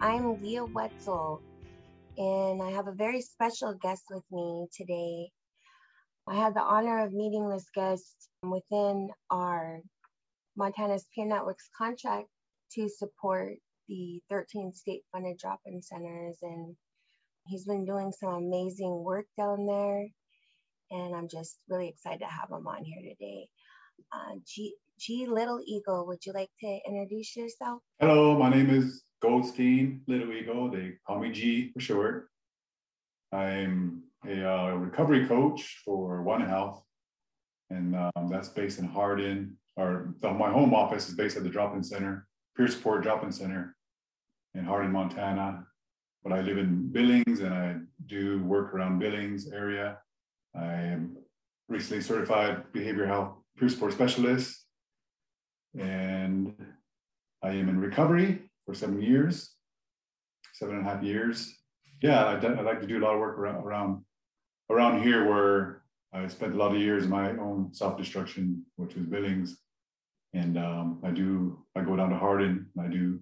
I'm Leah Wetzel, and I have a very special guest with me today. I had the honor of meeting this guest within our Montana's Peer Network's contract to support the 13 state funded drop in centers. And he's been doing some amazing work down there. And I'm just really excited to have him on here today. Uh, G, G Little Eagle, would you like to introduce yourself? Hello, my name is Goldstein Little Eagle. They call me G for short. I'm a uh, recovery coach for One Health, and um, that's based in Hardin. Or the, my home office is based at the Drop-In Center, Peer Support Drop-In Center in Hardin, Montana. But I live in Billings, and I do work around Billings area. I am recently certified behavior health peer support specialist, and I am in recovery for seven years, seven and a half years. Yeah, I, like to do a lot of work around, around around here where I spent a lot of years in my own self-destruction, which was Billings. And um, I do, I go down to Hardin, I do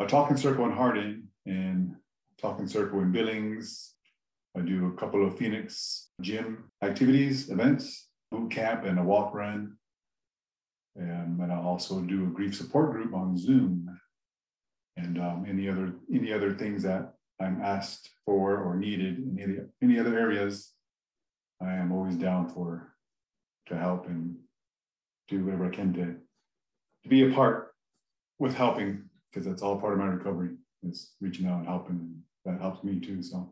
a talking circle in Hardin and talking circle in Billings. I do a couple of Phoenix gym activities, events, boot camp and a walk run. And then I also do a grief support group on Zoom and um, any other any other things that I'm asked for or needed in any, any other areas, I am always down for to help and do whatever I can to, to be a part with helping because that's all part of my recovery is reaching out and helping and that helps me too so.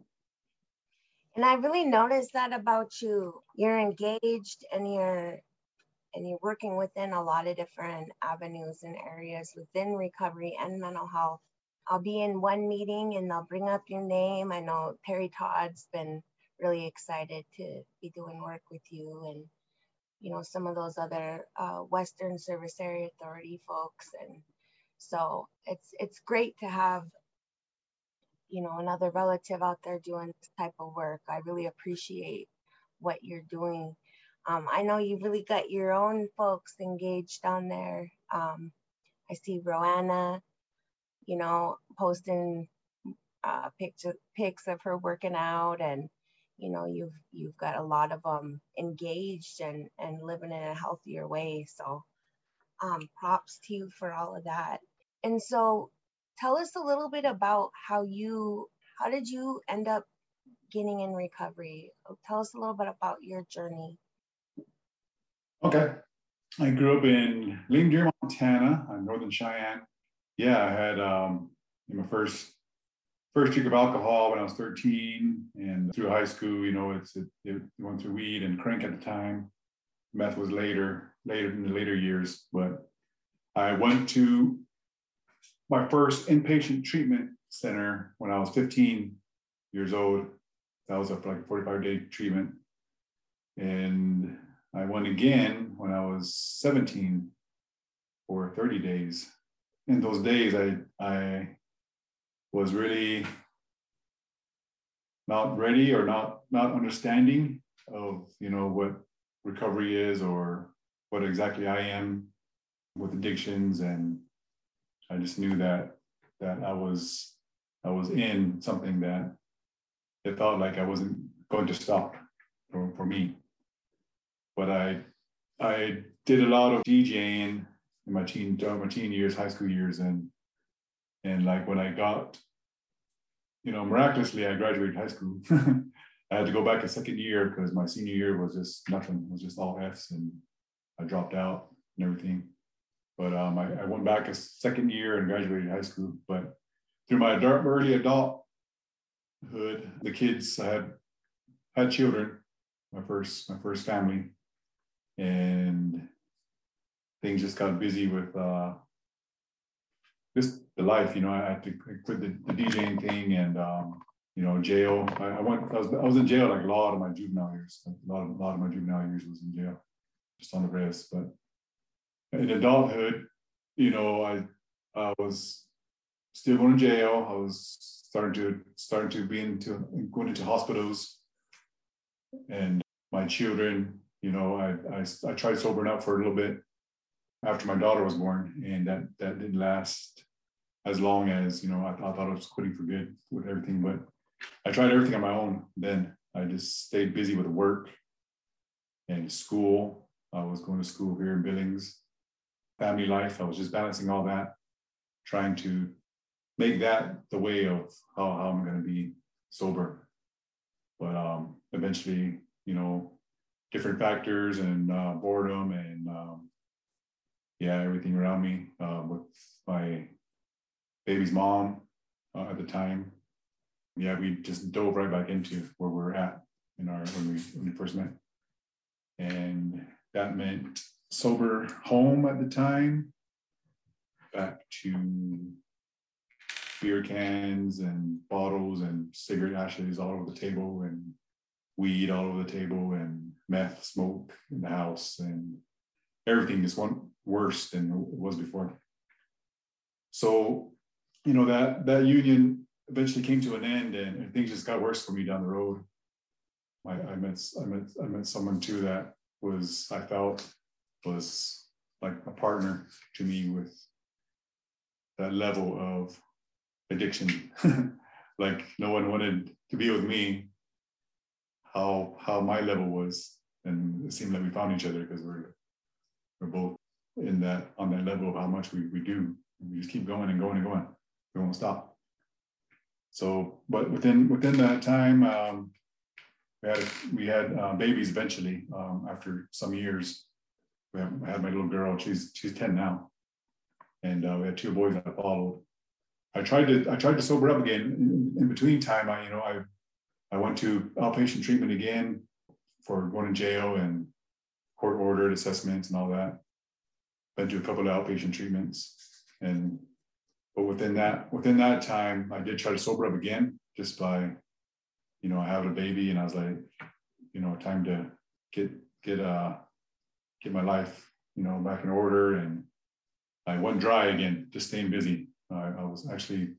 And i really noticed that about you. You're engaged and you're and you're working within a lot of different avenues and areas within recovery and mental health I'll be in one meeting and they'll bring up your name. I know Terry Todd's been really excited to be doing work with you and you know some of those other uh, Western Service Area Authority folks and so it's it's great to have you know another relative out there doing this type of work. I really appreciate what you're doing. Um, I know you've really got your own folks engaged on there. Um, I see Roanna you know, posting uh, pics pics of her working out, and you know, you've you've got a lot of them engaged and and living in a healthier way. So, um, props to you for all of that. And so, tell us a little bit about how you how did you end up getting in recovery? Tell us a little bit about your journey. Okay. I grew up in Lame Deer, Montana, on Northern Cheyenne yeah, I had um, my first first drink of alcohol when I was 13, and through high school, you know, it's it, it went through weed and crank at the time. Meth was later, later in the later years, but I went to my first inpatient treatment center when I was 15 years old. That was a like 45 day treatment, and I went again when I was 17 for 30 days in those days, I I was really not ready or not not understanding of you know what recovery is or what exactly I am with addictions, and I just knew that that I was I was in something that it felt like I wasn't going to stop for, for me. But I I did a lot of DJing in my teen during my teen years, high school years, and and like when I got, you know, miraculously I graduated high school. I had to go back a second year because my senior year was just nothing. It was just all F's, and I dropped out and everything. But um, I, I went back a second year and graduated high school. But through my adult, early adulthood, the kids I had had children, my first my first family, and things just got busy with uh, just the life, you know, I had to quit the, the DJing thing and, um, you know, jail. I, I went, I was, I was in jail like a lot of my juvenile years. Like a lot of, a lot of my juvenile years was in jail, just on the res. But in adulthood, you know, I, I was still going to jail. I was starting to starting to be into going into hospitals, and my children. You know, I I, I tried sobering up for a little bit after my daughter was born, and that that didn't last as long as you know I, I thought I was quitting for good with everything. But I tried everything on my own. Then I just stayed busy with work and school. I was going to school here in Billings, family life. I was just balancing all that, trying to make that the way of how, how I'm going to be sober. But um, eventually, you know, different factors and uh, boredom and um, yeah, everything around me uh, with my baby's mom uh, at the time. Yeah, we just dove right back into where we are at in our when we when we first met, and that meant sober home at the time, back to beer cans and bottles and cigarette ashes all over the table and weed all over the table and meth smoke in the house and everything just went worse than it was before. So, you know, that that union eventually came to an end and, and things just got worse for me down the road. I, I met I met I met someone too that was I felt was like a partner to me with that level of addiction. like no one wanted to be with me. How how my level was, and it seemed like we found each other because we're we're both in that on that level of how much we, we do. We just keep going and going and going. We won't stop. So, but within within that time, um, we had we had uh, babies eventually. Um, after some years, we have, I had my little girl. She's she's ten now, and uh, we had two boys that followed. I tried to I tried to sober up again. In, in, between time, I you know I I went to outpatient treatment again for going to jail and court ordered assessments and all that. Been to a couple of outpatient treatments, and but within that within that time, I did try to sober up again just by, you know, I have a baby and I was like, you know, time to get get uh get my life you know back in order and I went dry again, just staying busy. I, I was actually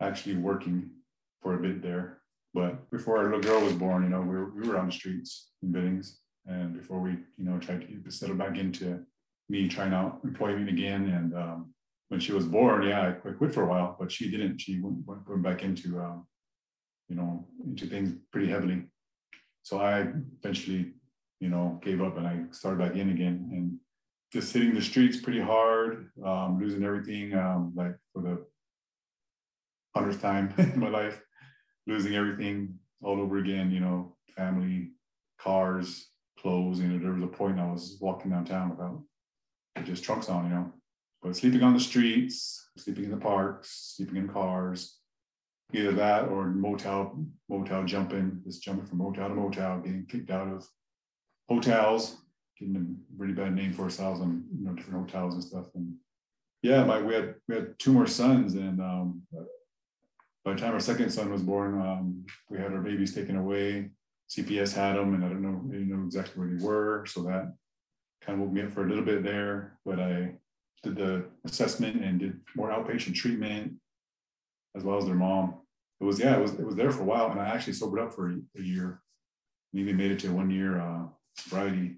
actually working for a bit there. But before our little girl was born, you know, we were, we were on the streets in Billings. And before we, you know, tried to settle back into me trying out employment again. And um, when she was born, yeah, I, I, quit for a while, but she didn't. She went, went back into, um, you know, into things pretty heavily. So I eventually, you know, gave up and I started back in again. And just hitting the streets pretty hard, um, losing everything, um, like for the hundredth time in my life, losing everything all over again, you know, family, cars, clothes. You know, there was a point I was walking downtown without just trunks on, you know, but sleeping on the streets, sleeping in the parks, sleeping in cars, either that or motel, motel jumping, just jumping from motel to motel, getting kicked out of hotels, getting a really bad name for ourselves on you know different hotels and stuff. And yeah, my we had we had two more sons, and um, by the time our second son was born, um, we had our babies taken away. CPS had them, and I don't know, they know exactly where they were, so that kind of woke me up for a little bit there. But I did the assessment and did more outpatient treatment, as well as their mom. It was yeah, it was it was there for a while, and I actually sobered up for a, a year, and even made it to one year uh, sobriety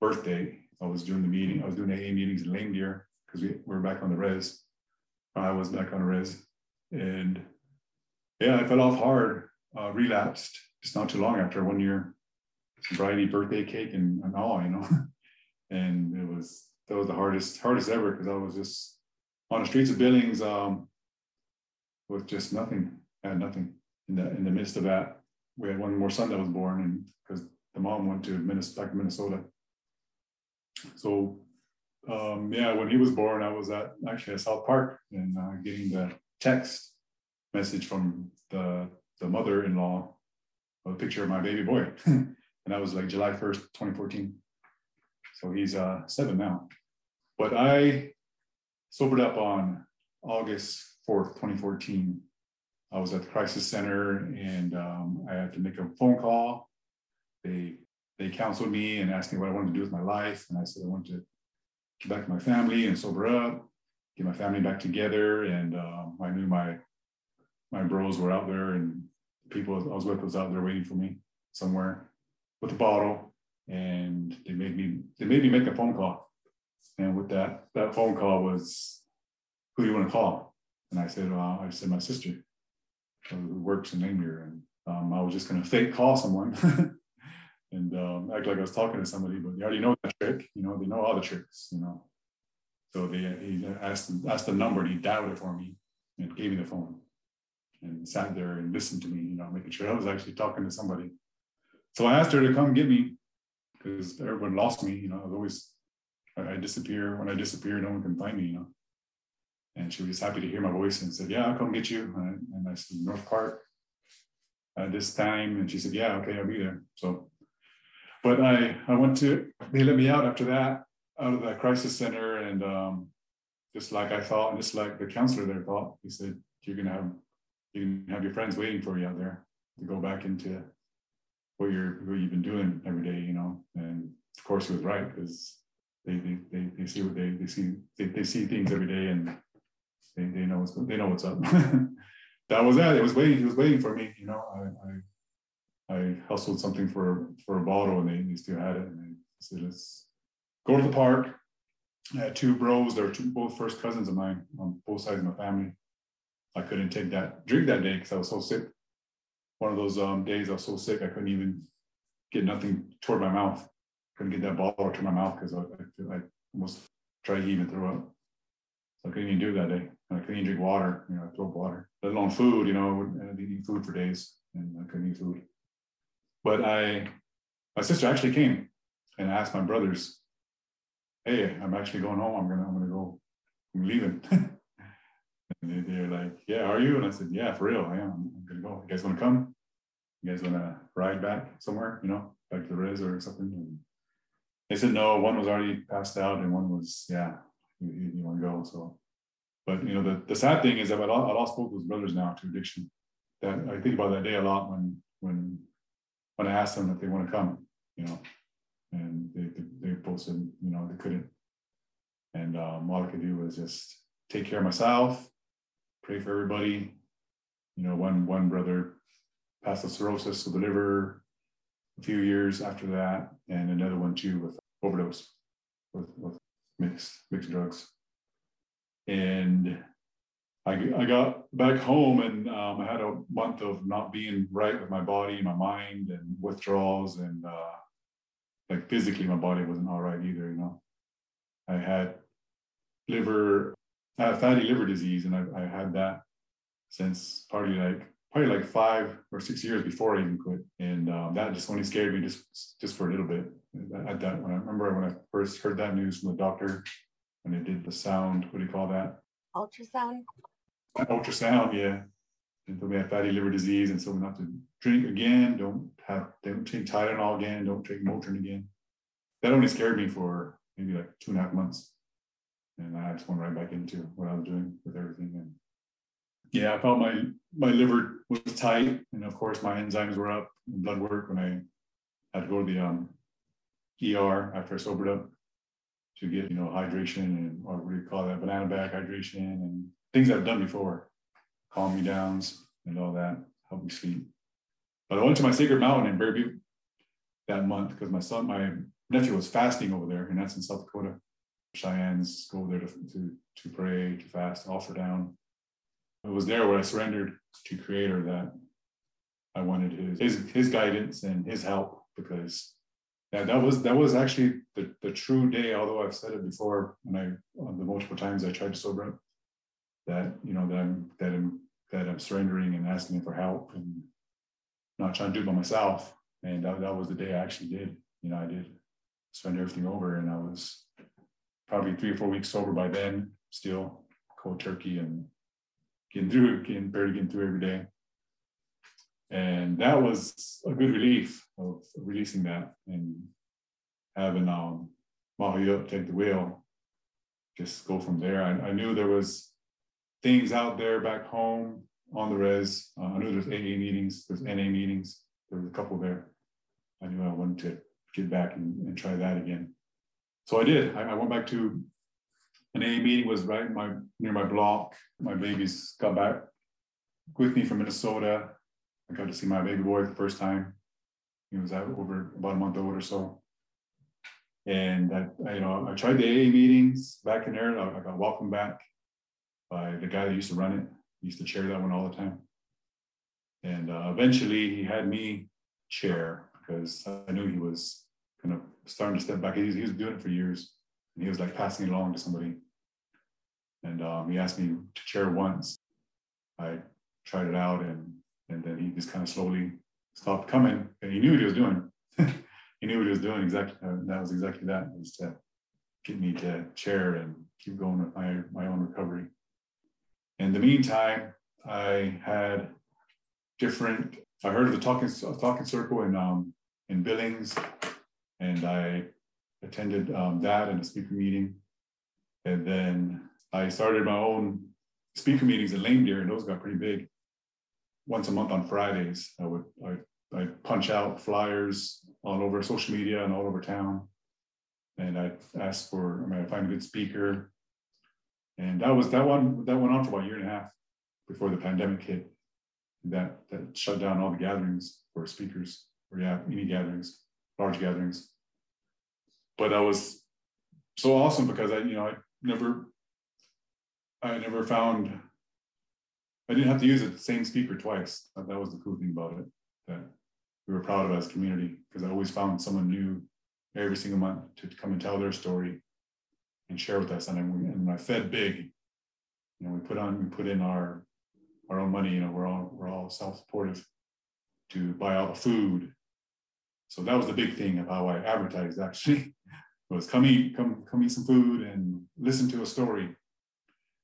birthday, I was doing the meeting, I was doing AA meetings in Lame Deer because we were back on the res. I was back on the res. And yeah, I fell off hard, uh, relapsed just not too long after one year sobriety birthday cake and, and all, you know. and it was that was the hardest, hardest ever because I was just on the streets of Billings um, with just nothing. Had nothing in the in the midst of that. We had one more son that was born, and because the mom went to Minnesota, back to Minnesota, so um, yeah, when he was born, I was at actually at South Park and uh, getting the text message from the the mother-in-law a picture of my baby boy, and that was like July first, 2014. So he's uh, seven now. But I sobered up on August 4th, 2014. I was at the crisis center and um, I had to make a phone call. They they counseled me and asked me what I wanted to do with my life. And I said I wanted to get back to my family and sober up, get my family back together. And um, I knew my my bros were out there and people I was with was out there waiting for me somewhere with a bottle. And they made me they made me make a phone call. And with that, that phone call was, who do you want to call? And I said, well, I said my sister who works in Namur. And um, I was just going to fake call someone and um, act like I was talking to somebody, but they already know that trick. You know, they know all the tricks. You know, so they he asked asked the number and he dialed it for me and gave me the phone and sat there and listened to me. You know, making sure I was actually talking to somebody. So I asked her to come get me because everyone lost me. You know, I was always I, I disappear when I disappear, no one can find me. You know. And she was happy to hear my voice and said, Yeah, I'll come get you. And, and I said, North Park at this time. And she said, Yeah, okay, I'll be there. So, but I, I went to, they let me out after that, out of that crisis center. And um, just like I thought, and just like the counselor there thought, he said, You're going to have, you can have your friends waiting for you out there to go back into what you're, what you've been doing every day, you know. And of course, he was right because they, they, they, they see what they, they see, they, they see things every day and they, they know what's they know what's up. that was that. It was waiting. He was waiting for me. You know, I I, I hustled something for for a bottle, and they, they still had it. And they said, "Let's go to the park." I had two bros. They're two, both first cousins of mine on both sides of my family. I couldn't take that drink that day because I was so sick. One of those um, days I was so sick I couldn't even get nothing toward my mouth. Couldn't get that bottle to my mouth because I, I, I almost tried to even throw up. So I couldn't even do that day. I couldn't even drink water. You know, I throw up water, let alone food. You know, I didn't eat food for days, and I couldn't eat food. But I, my sister actually came and asked my brothers, "Hey, I'm actually going home. I'm gonna, I'm gonna go. I'm leaving." they, are like, "Yeah, are you?" And I said, "Yeah, for real. I am. I'm gonna go. You guys want to come? You guys want to ride back somewhere? You know, back to the res or something?" And they said no. One was already passed out, and one was, yeah, you, you want to go. So but you know, the, the sad thing is that I lost both those brothers now to addiction. That I think about that day a lot when when when I asked them if they want to come, you know, and they they, they both said you know they couldn't, and um, all I could do was just take care of myself, pray for everybody. You know, one one brother passed the cirrhosis of the liver a few years after that, and another one too with overdose with, with mixed mixed drugs and I, I got back home and um, I had a month of not being right with my body, my mind, and withdrawals, and uh, like physically, my body wasn't all right either. You know, I had liver, fatty liver disease, and I, I had that since probably like probably like five or six years before I even quit, and um, that just only scared me just just for a little bit. At that, when I remember when I first heard that news from the doctor, when they did the sound, what do you call that? Ultrasound. Ultrasound, yeah. And told me I had fatty liver disease, and so we not to drink again. Don't have don't take Tylenol again. Don't take Motrin again. That only scared me for maybe like two and a half months, and I just went right back into what I was doing with everything. And yeah, I felt my my liver was tight, and of course my enzymes were up. Blood work when I had to go to the um, ER after I sobered up to get, you know, hydration and what do you call that, banana bag hydration and things I've done before, calm me downs and all that, help me sleep. But I went to my sacred mountain in Bear Butte that month because my son, my nephew was fasting over there, and that's in South Dakota. Cheyennes go there to, to, to pray, to fast, offer down. It was there where I surrendered to Creator that I wanted his, his, his guidance and his help because yeah, that was that was actually the, the true day. Although I've said it before, when I uh, the multiple times I tried to sober up, that you know that I'm that I'm that I'm surrendering and asking for help and not trying to do it by myself. And that, that was the day I actually did. You know, I did surrender everything over, and I was probably three or four weeks sober by then, still cold turkey and getting through it, getting barely getting through every day and that was a good relief of releasing that and having um Mahayuk take the wheel just go from there I, I knew there was things out there back home on the res. Uh, I knew there's AA meetings, there's NA meetings. There was a couple there. I knew I wanted to get back and, and try that again. So I did. I, I, went back to an AA meeting was right my near my block. My babies got back with me from Minnesota. I got to see my baby boy the first time. He was out over about a month old or so. And I, you know, I tried the AA meetings back in there. I, I got welcomed back by the guy that used to run it. He used to chair that one all the time. And uh, eventually he had me chair because I knew he was starting to step back. He was, he was doing it for years. And he was like passing it along to somebody. And um, he asked me to chair once. I tried it out and, and then he just kind of slowly stopped coming. And he knew what he was doing. he knew what he was doing exactly. Uh, that was exactly that was to get me to chair and keep going with my, my own recovery. In the meantime, I had different, I heard of the talking, talking circle in, um, in Billings, and I attended um, that and a speaker meeting. And then I started my own speaker meetings at Lame Deer, and those got pretty big. Once a month on Fridays, I would I I punch out flyers all over social media and all over town. And I asked for, I mean, I find a good speaker. And that was that one that went on for about a year and a half before the pandemic hit. That that shut down all the gatherings for speakers or yeah, any gatherings, large gatherings. But that was so awesome because I, you know, I never I never found I didn't have to use the same speaker twice. That was the cool thing about it that we were proud of as community because I always found someone new every single month to come and tell their story and share with us. And, I, and I fed big, you know, we put on, we put in our, our own money, you know, we're all, we're all self-supportive to buy all the food. So that was the big thing of how I advertised actually was come eat, come, come eat some food and listen to a story.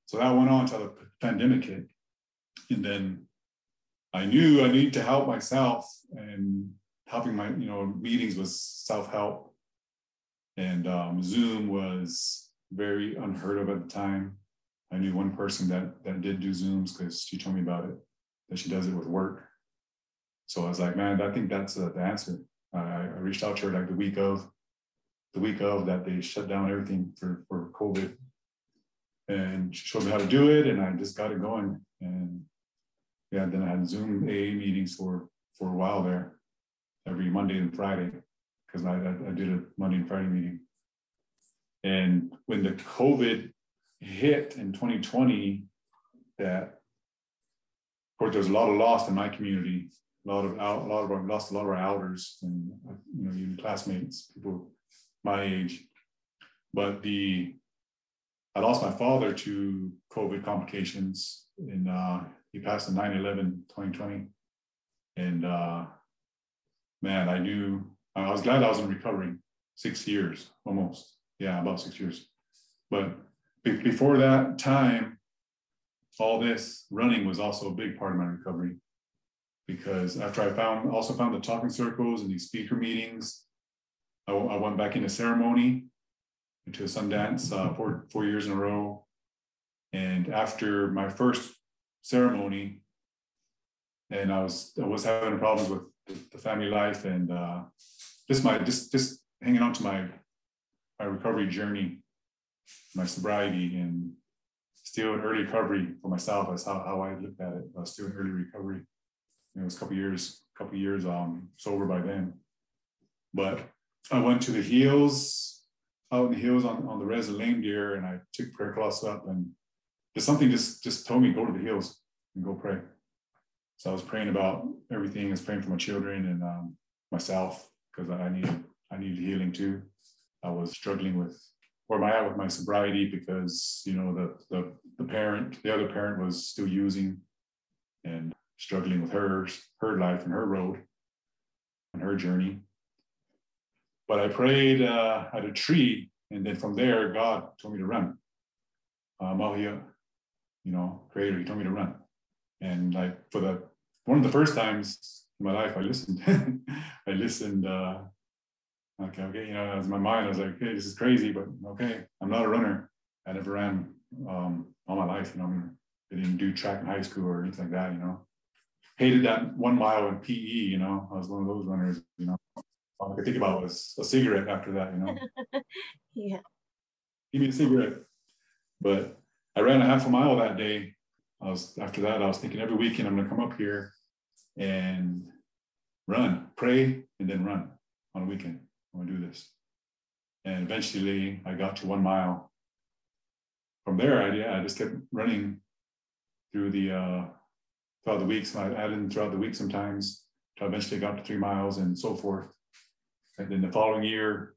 So that went on until the pandemic hit. And then I knew I needed to help myself and helping my, you know, meetings was self-help. And um, Zoom was very unheard of at the time. I knew one person that that did do Zooms because she told me about it, that she does it with work. So I was like, man, I think that's uh, the answer. I, I reached out to her like the week of, the week of that they shut down everything for, for COVID. And she showed me how to do it and I just got it going. And yeah, then I had Zoom AA meetings for for a while there, every Monday and Friday, because I, I, I did a Monday and Friday meeting. And when the COVID hit in 2020, that of course there's a lot of loss in my community. A lot of a lot of our lost a lot of our elders and you know even classmates, people my age. But the I lost my father to COVID complications and uh, he passed in 9 11 2020. And uh, man, I knew, I was glad I was in recovery six years almost. Yeah, about six years. But be- before that time, all this running was also a big part of my recovery because after I found also found the talking circles and these speaker meetings, I, I went back into ceremony into a Sundance uh, four four years in a row. And after my first ceremony, and I was I was having problems with the, family life and uh, just my just just hanging on to my my recovery journey, my sobriety, and still in early recovery for myself. That's how, how I looked at it. I was still in early recovery. It was a couple years, couple years um sober by then. But I went to the hills, out in the hills on, on the res of deer, and I took prayer cloths up and just something just just told me go to the hills and go pray. So I was praying about everything. I was praying for my children and um, myself because I needed I needed healing too. I was struggling with where am I at with my sobriety because you know the the the parent, the other parent was still using and struggling with hers, her life and her road and her journey. But I prayed uh, at a tree, and then from there, God told me to run. Oh, yeah, you know, creator, he told me to run. And like for the one of the first times in my life, I listened. I listened. Uh, okay, okay, you know, as my mind, I was like, hey, this is crazy, but okay, I'm not a runner. I never ran um, all my life. You know, I didn't do track in high school or anything like that, you know. Hated that one mile in PE, you know. I was one of those runners, you know. All I could think about was a cigarette after that, you know. yeah. Give me a cigarette. But I ran a half a mile that day. I was after that, I was thinking every weekend I'm gonna come up here and run, pray, and then run on a weekend. I'm gonna do this. And eventually I got to one mile. From there, I yeah, I just kept running through the uh throughout the weeks. I added throughout the week sometimes I eventually got to three miles and so forth. And then the following year,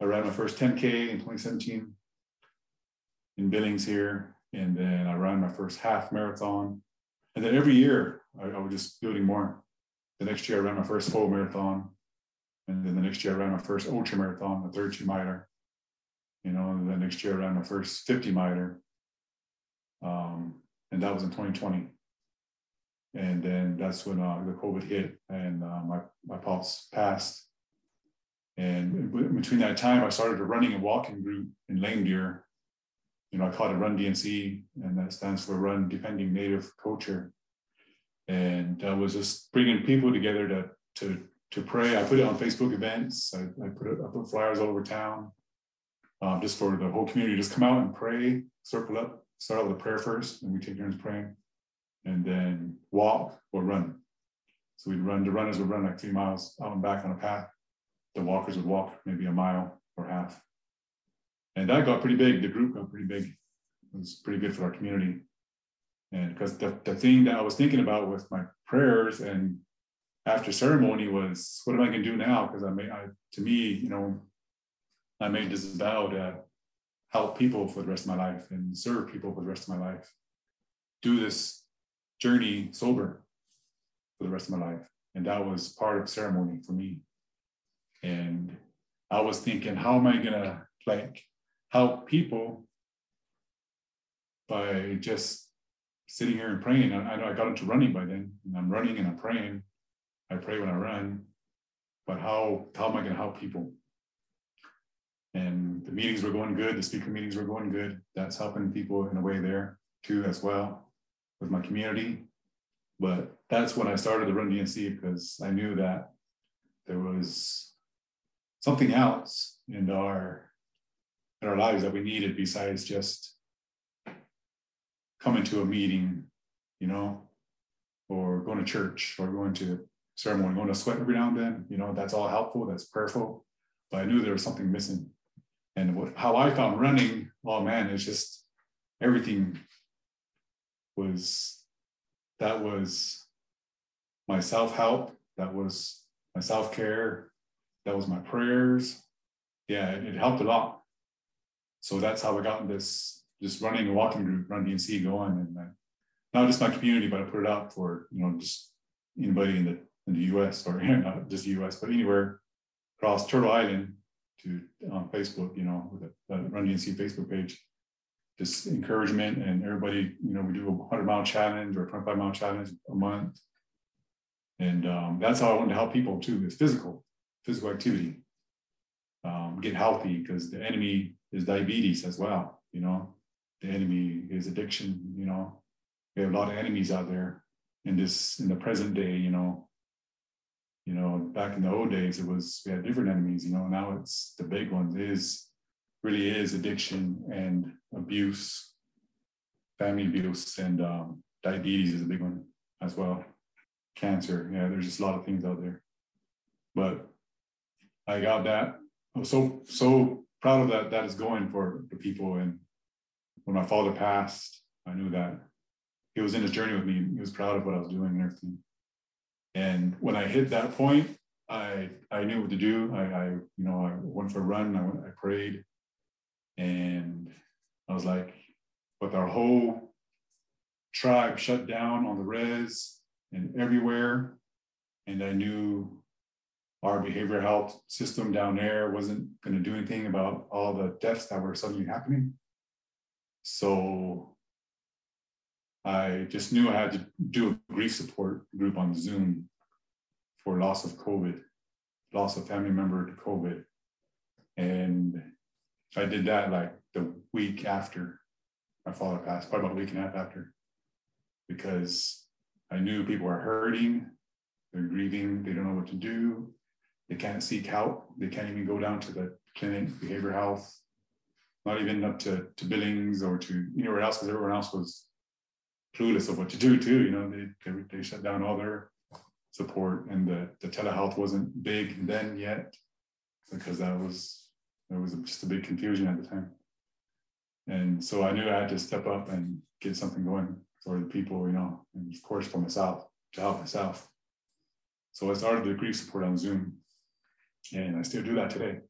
I ran my first 10K in 2017 in Billings here. And then I ran my first half marathon. And then every year I, I was just building more. The next year I ran my first full marathon. And then the next year I ran my first ultra marathon, the 32 miler. You know, and then next year I ran my first 50 miler. Um, and that was in 2020. And then that's when uh, the COVID hit and uh, my, my pops passed. And between that time, I started a running and walking group in Lame Deer. You know, I called it Run DNC, and that stands for Run Defending Native Culture. And I was just bringing people together to, to, to pray. I put it on Facebook events. I, I put it, I put flyers all over town, um, just for the whole community. Just come out and pray, circle up, start out with a prayer first, and we take turns praying, and then walk or run. So we'd run. The runners would run like three miles out and back on a path. The walkers would walk maybe a mile or half. And that got pretty big. The group got pretty big. It was pretty good for our community. And because the, the thing that I was thinking about with my prayers and after ceremony was, what am I going to do now? Because I made, I, to me, you know, I made this vow to help people for the rest of my life and serve people for the rest of my life. Do this journey sober for the rest of my life. And that was part of ceremony for me. And I was thinking, how am I going to like help people by just sitting here and praying? I, know I got into running by then, and I'm running and I'm praying. I pray when I run, but how how am I going to help people? And the meetings were going good. The speaker meetings were going good. That's helping people in a way there too, as well, with my community. But that's when I started the Run DNC because I knew that there was something else in our in our lives that we needed besides just coming to a meeting, you know, or going to church or going to ceremony, going to sweat every now and then. You know, that's all helpful, that's prayerful. But I knew there was something missing. And what, how I found running, oh man, it's just everything was that was my self help, that was my self care, that was my prayers. Yeah, it, it, helped a lot. So that's how I got this just running a walking group, Run DNC going, and uh, not just my community, but I put it out for you know just anybody in the in the U.S. or not just the U.S. but anywhere across Turtle Island to on Facebook. You know, with the, the Run DNC Facebook page. Just encouragement and everybody, you know, we do a 100 mile challenge or 25 mile challenge a month. And um, that's how I want to help people too. It's physical physical activity, um, get healthy because the enemy is diabetes as well. You know, the enemy is addiction. You know, we have a lot of enemies out there in this in the present day. You know, you know, back in the old days, it was we had different enemies. You know, now it's the big ones is really is addiction and abuse, family abuse, and um, diabetes is a big one as well. Cancer, yeah, there's just a lot of things out there. But I got that. I'm so so proud of that. That is going for the people. And when my father passed, I knew that he was in his journey with me. He was proud of what I was doing and everything. And when I hit that point, I I knew what to do. I, I you know I went for a run. I went, I prayed, and I was like, with our whole tribe shut down on the res and everywhere, and I knew our behavioral health system down there wasn't going to do anything about all the deaths that were suddenly happening. So I just knew I had to do a grief support group on Zoom for loss of COVID, loss of family member to COVID. And I did that like the week after my father passed, probably about a week and a half after. because I knew people are hurting, they're grieving, they don't know what to do, they can't seek help, they can't even go down to the clinic, behavioral health, not even up to, to Billings or to anywhere else because everyone else was clueless of what to do too. You know, they, they, they shut down all their support and the, the telehealth wasn't big then yet because that was, there was just a big confusion at the time. And so I knew I had to step up and get something going for the people, you know, and of course for myself, to help myself. So I started the grief support on Zoom and I still do that today.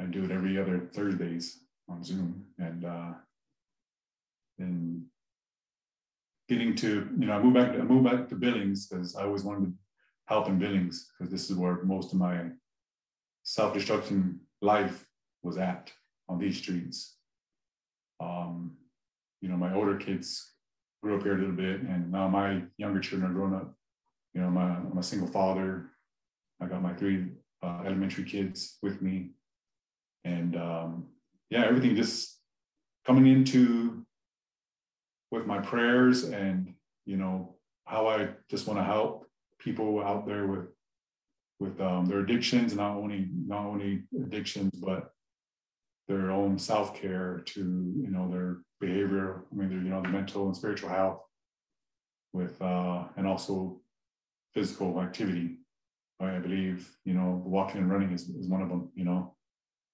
I do it every other Thursdays on Zoom and uh and getting to, you know, I moved back, I moved back to Billings because I always wanted to help in Billings because this is where most of my self-destruction life was at on these streets. Um, you know, my older kids grew up here a little bit, and now my younger children are grown up. You know, my, I'm a single father. I got my three uh, elementary kids with me, and um, yeah, everything just coming into with my prayers and you know how I just want to help people out there with with um, their addictions, not only not only addictions, but their own self care to you know their behavior. I mean, their, you know, the mental and spiritual health, with uh, and also physical activity. I believe you know walking and running is, is one of them. You know,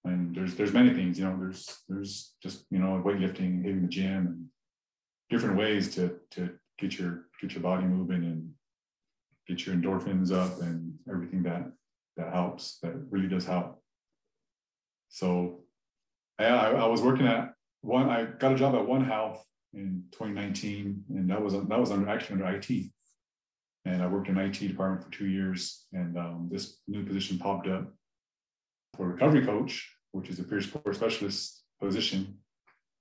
and there's there's many things. You know, there's there's just you know weightlifting, hitting the gym, and different ways to to get your get your body moving and get your endorphins up and everything that that helps that really does help so I, I was working at one i got a job at one health in 2019 and that was that was under actually under it and i worked in it department for two years and um, this new position popped up for recovery coach which is a peer support specialist position.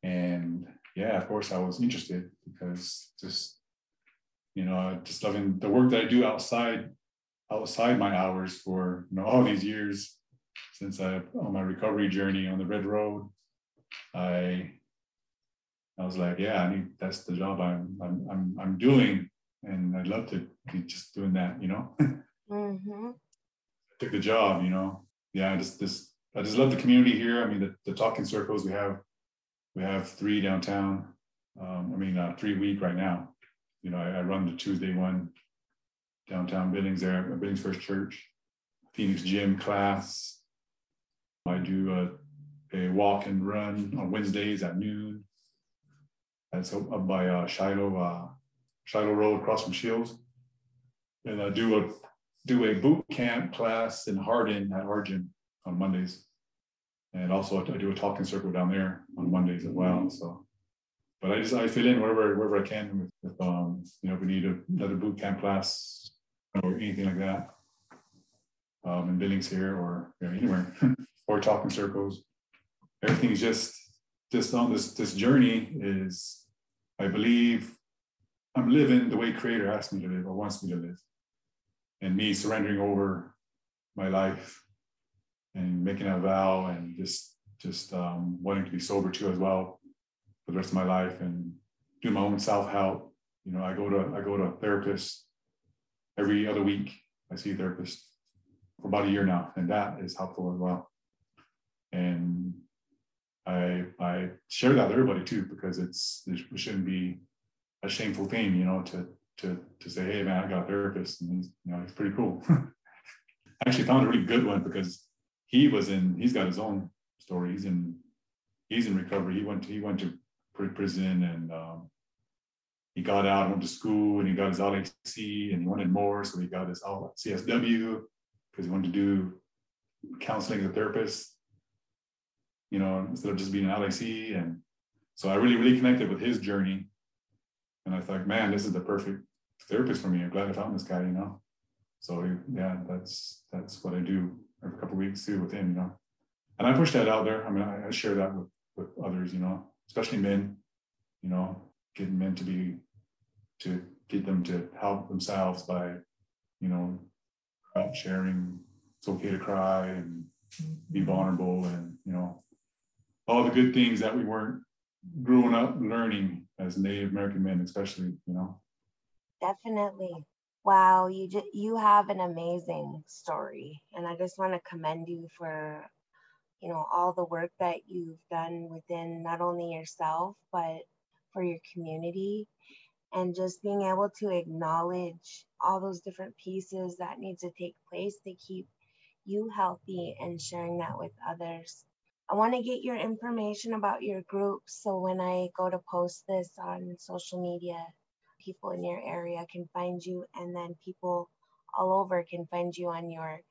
And yeah, of course I was interested because just, you know, just loving the work that I do outside, outside my hours for you know all these years since I on my recovery journey on the red road. I I was like, yeah, I need that's the job I'm I'm I'm, I'm doing, and I'd love to be just doing that, you know. mm-hmm. took the job, you know. Yeah, I just this I just love the community here. I mean, the, the talking circles we have we have three downtown. Um, I mean, uh, three week right now. You know, I, I, run the Tuesday one downtown Billings there, Billings First Church, Phoenix Gym class. I do a, a walk and run on Wednesdays at noon. That's up, by uh, Shiloh, uh, Shiloh Road across from Scheels. And I do a do a boot camp class in Hardin at Argent on Mondays and also I do a talking circle down there on Mondays as well. So, but I just I fill in wherever wherever I can with, with um you know if we need a, another boot camp class or anything like that, um in Billings here or you know, anywhere or talking circles. Everything's just just on this this journey is I believe I'm living the way Creator asked me to live or wants me to live, and me surrendering over my life and making a vow and just just um, wanting to be sober too as well for the rest of my life and do my own self help. You know, I go to I go to a therapist every other week. I see a therapist for about a year now, and that is helpful as well. And I I share that with everybody too because it's it shouldn't be a shameful thing, you know, to to to say, hey man, I got a therapist, and he's you know he's pretty cool. I actually found a really good one because he was in he's got his own story. He's in he's in recovery. He went to he went to prison and um, he got out went to school and he got his LAC and he wanted more so he got his CSW because he wanted to do counseling as a therapist you know instead of just being an LAC and so I really really connected with his journey and I thought man this is the perfect therapist for me I'm glad I found this guy you know so yeah that's that's what I do every couple weeks too with him, you know. And I push that out there. I mean, I, I share that with with others, you know, especially men, you know, getting men to be to get them to help themselves by, you know, sharing. It's okay to cry and be mm-hmm. vulnerable, and you know, all the good things that we weren't growing up learning as Native American men, especially, you know. Definitely. Wow, you just you have an amazing story, and I just want to commend you for, you know, all the work that you've done within not only yourself but for your community, and just being able to acknowledge all those different pieces that need to take place to keep you healthy and sharing that with others. I want to get your information about your group so when I go to post this on social media, people in your area can find you and then people all over can find you on your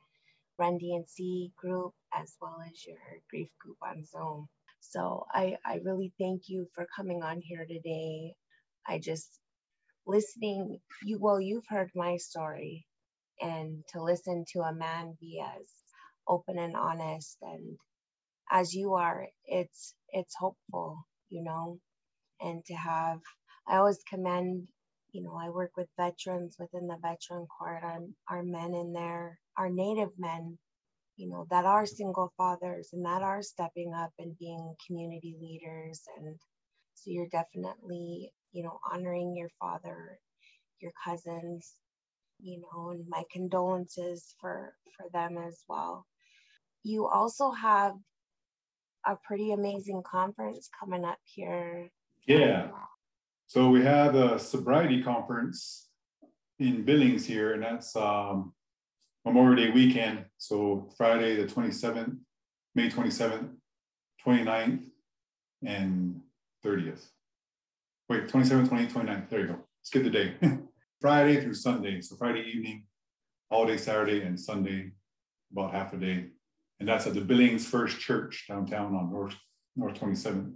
Run DNC group as well as your grief group on Zoom. So I, I really thank you for coming on here today. I just listening you well you've heard my story and to listen to a man be as open and honest and as you are it's it's hopeful you know and to have i always commend you know i work with veterans within the veteran court. Our, our men in there our native men you know that are single fathers and that are stepping up and being community leaders. And so you're definitely you know honoring your father your cousins you know and my condolences for for them as well. You also have a pretty amazing conference coming up here. Yeah. So we have a sobriety conference in Billings here, and that's um, Memorial Day weekend. So Friday, the 27th, May 27th, 29th, and 30th. Wait, 27th, 28th, 29th. There you go. Skip the day. Friday through Sunday. So Friday evening, all day Saturday, and Sunday, about half a day and that's at the Billings First Church downtown on North North 27th.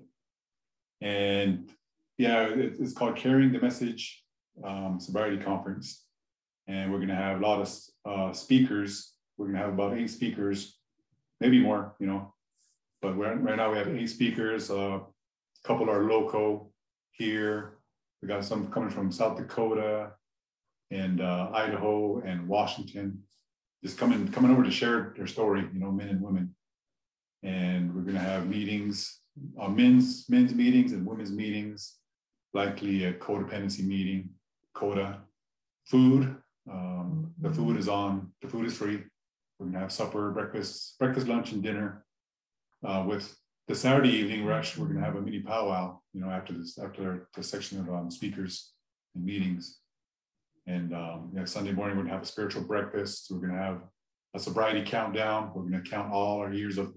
And yeah, it, it's called Carrying the Message um, Sobriety Conference, and we're going to have a lot of uh, speakers. We're going to have about eight speakers, maybe more, you know. But right now we have eight speakers. Uh, a couple are local here. We got some coming from South Dakota and uh, Idaho and Washington just coming coming over to share their story, you know, men and women. And we're going to have meetings, uh, men's men's meetings and women's meetings, likely a codependency meeting, CODA, food. Um, the food is on. The food is free. We're going to have supper, breakfast, breakfast, lunch, and dinner. Uh, with the Saturday evening, we're actually we're going to have a mini powwow. You know, after this, after the section of um, speakers and meetings. And um, Sunday morning, we're to have a spiritual breakfast. We're to have a sobriety countdown. We're to count all our years of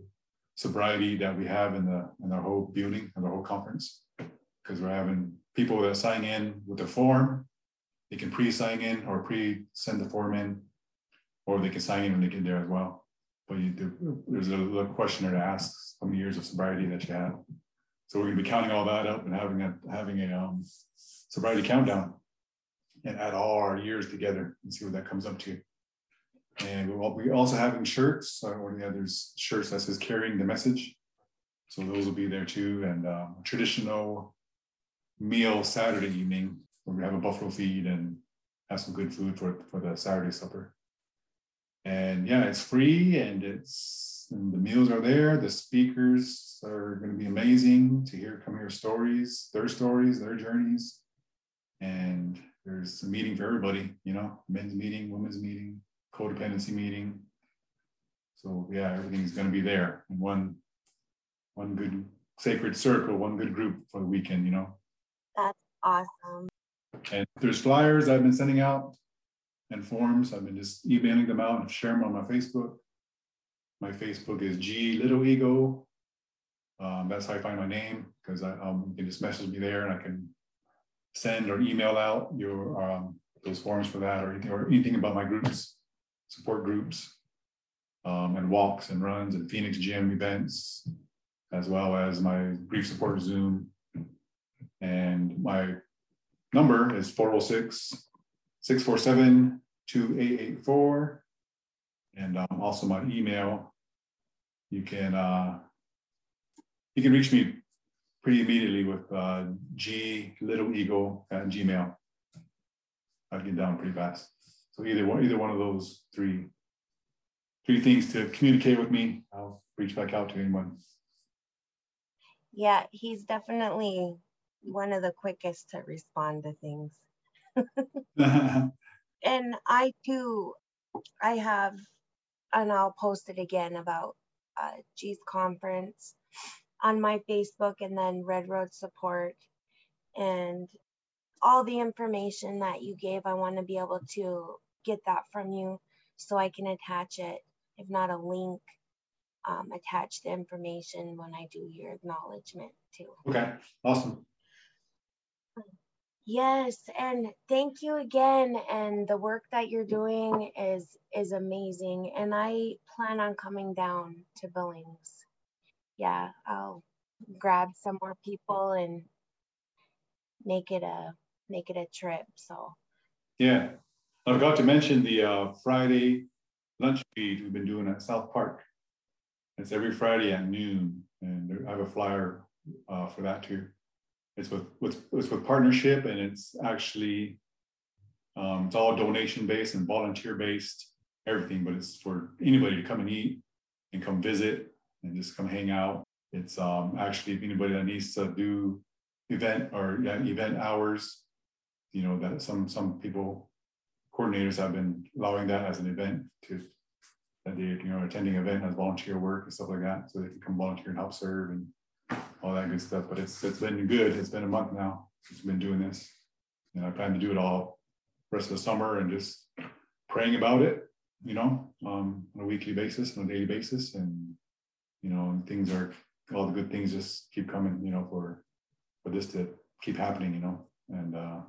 sobriety that we have in the in our whole building and the whole conference because we're having people that sign in with the form. They can pre-sign in or pre-send the form in, or they can sign in when they get there as well. But there's a little questionnaire to ask how many years of sobriety that you have. So we're to be counting all that up and having a having a um, sobriety countdown and add all our years together and see what that comes up to. And we'll be also having shirts. One of the others shirts that says carrying the message. So those will be there too. And um, traditional meal Saturday evening. We're gonna have a buffalo feed and have some good food for, for the Saturday supper. And yeah, it's free and it's and the meals are there. The speakers are going to be amazing to hear come hear stories, their stories, their journeys. And there's a meeting for everybody, you know, men's meeting, women's meeting, codependency meeting. So yeah, everything's going to be there in one one good sacred circle, one good group for the weekend, you know. That's awesome. And there's flyers I've been sending out and forms. I've been just emailing them out and sharing them on my Facebook. My Facebook is G Little Eagle. Um, that's how I find my name because I um, you can just message me there and I can send or email out your um, those forms for that or anything, or anything about my groups, support groups, um, and walks and runs and Phoenix Gym events, as well as my grief support Zoom. And my number is 406 647 2884. And um, also my email. You can uh, you can reach me pretty immediately with uh, G Little Eagle at Gmail. I get down pretty fast. So either one, either one of those three, three things to communicate with me, I'll reach back out to anyone. Yeah, he's definitely one of the quickest to respond to things. and I too, I have, and I'll post it again about uh, G's conference on my Facebook and then Red Road Support and all the information that you gave. I want to be able to get that from you so I can attach it, if not a link, um, attach the information when I do your acknowledgement too. Okay, awesome. Yes, and thank you again. And the work that you're doing is is amazing. And I plan on coming down to Billings. Yeah, I'll grab some more people and make it a make it a trip. So Yeah, I forgot to mention the uh, Friday lunch feed we've been doing at South Park. It's every Friday at noon, and I have a flyer uh, for that too. It's with, with, it's with partnership and it's actually, um, it's all donation based and volunteer based, everything, but it's for anybody to come and eat and come visit and just come hang out. It's um, actually if anybody that needs to do event or yeah, event hours, you know, that some, some people, coordinators have been allowing that as an event to, that they, you know, attending event as volunteer work and stuff like that, so they can come volunteer and help serve and all that good stuff, but it's, it's been good. It's been a month now we've been doing this. And I plan to do it all rest of the summer and just praying about it, you know, um, on a weekly basis, on a daily basis. And, you know, things are, all the good things just keep coming, you know, for, for this to keep happening, you know, and, uh,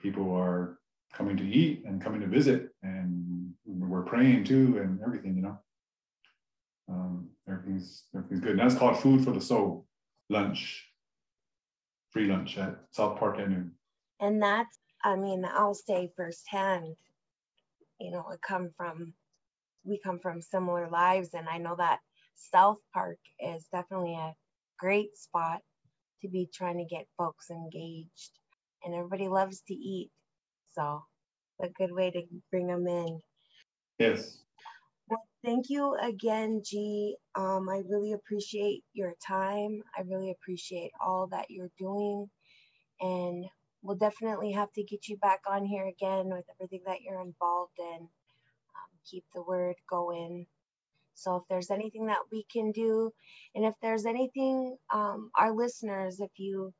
people are coming to eat and coming to visit and we're praying too and everything, you know. Um, everything's everything's good. And that's called Food for the Soul lunch, free lunch at South Park at noon. and that's i mean i'll say firsthand you know it come from we come from similar lives and i know that south park is definitely a great spot to be trying to get folks engaged and everybody loves to eat so a good way to bring them in Yes. well, thank you again, G. Um, I really appreciate your time. I really appreciate all that you're doing. And we'll definitely have to get you back on here again with everything that you're involved in. Um, keep the word going. So if there's anything that we can do, and if there's anything, um, our listeners, if you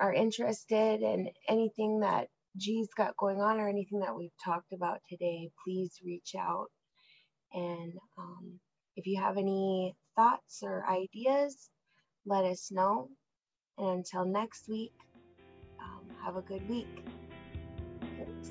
are interested in anything that G's got going on or anything that we've talked about today, please reach out. And um, if you have any thoughts or ideas, let us know. And until next week, um, have a good week. Thanks.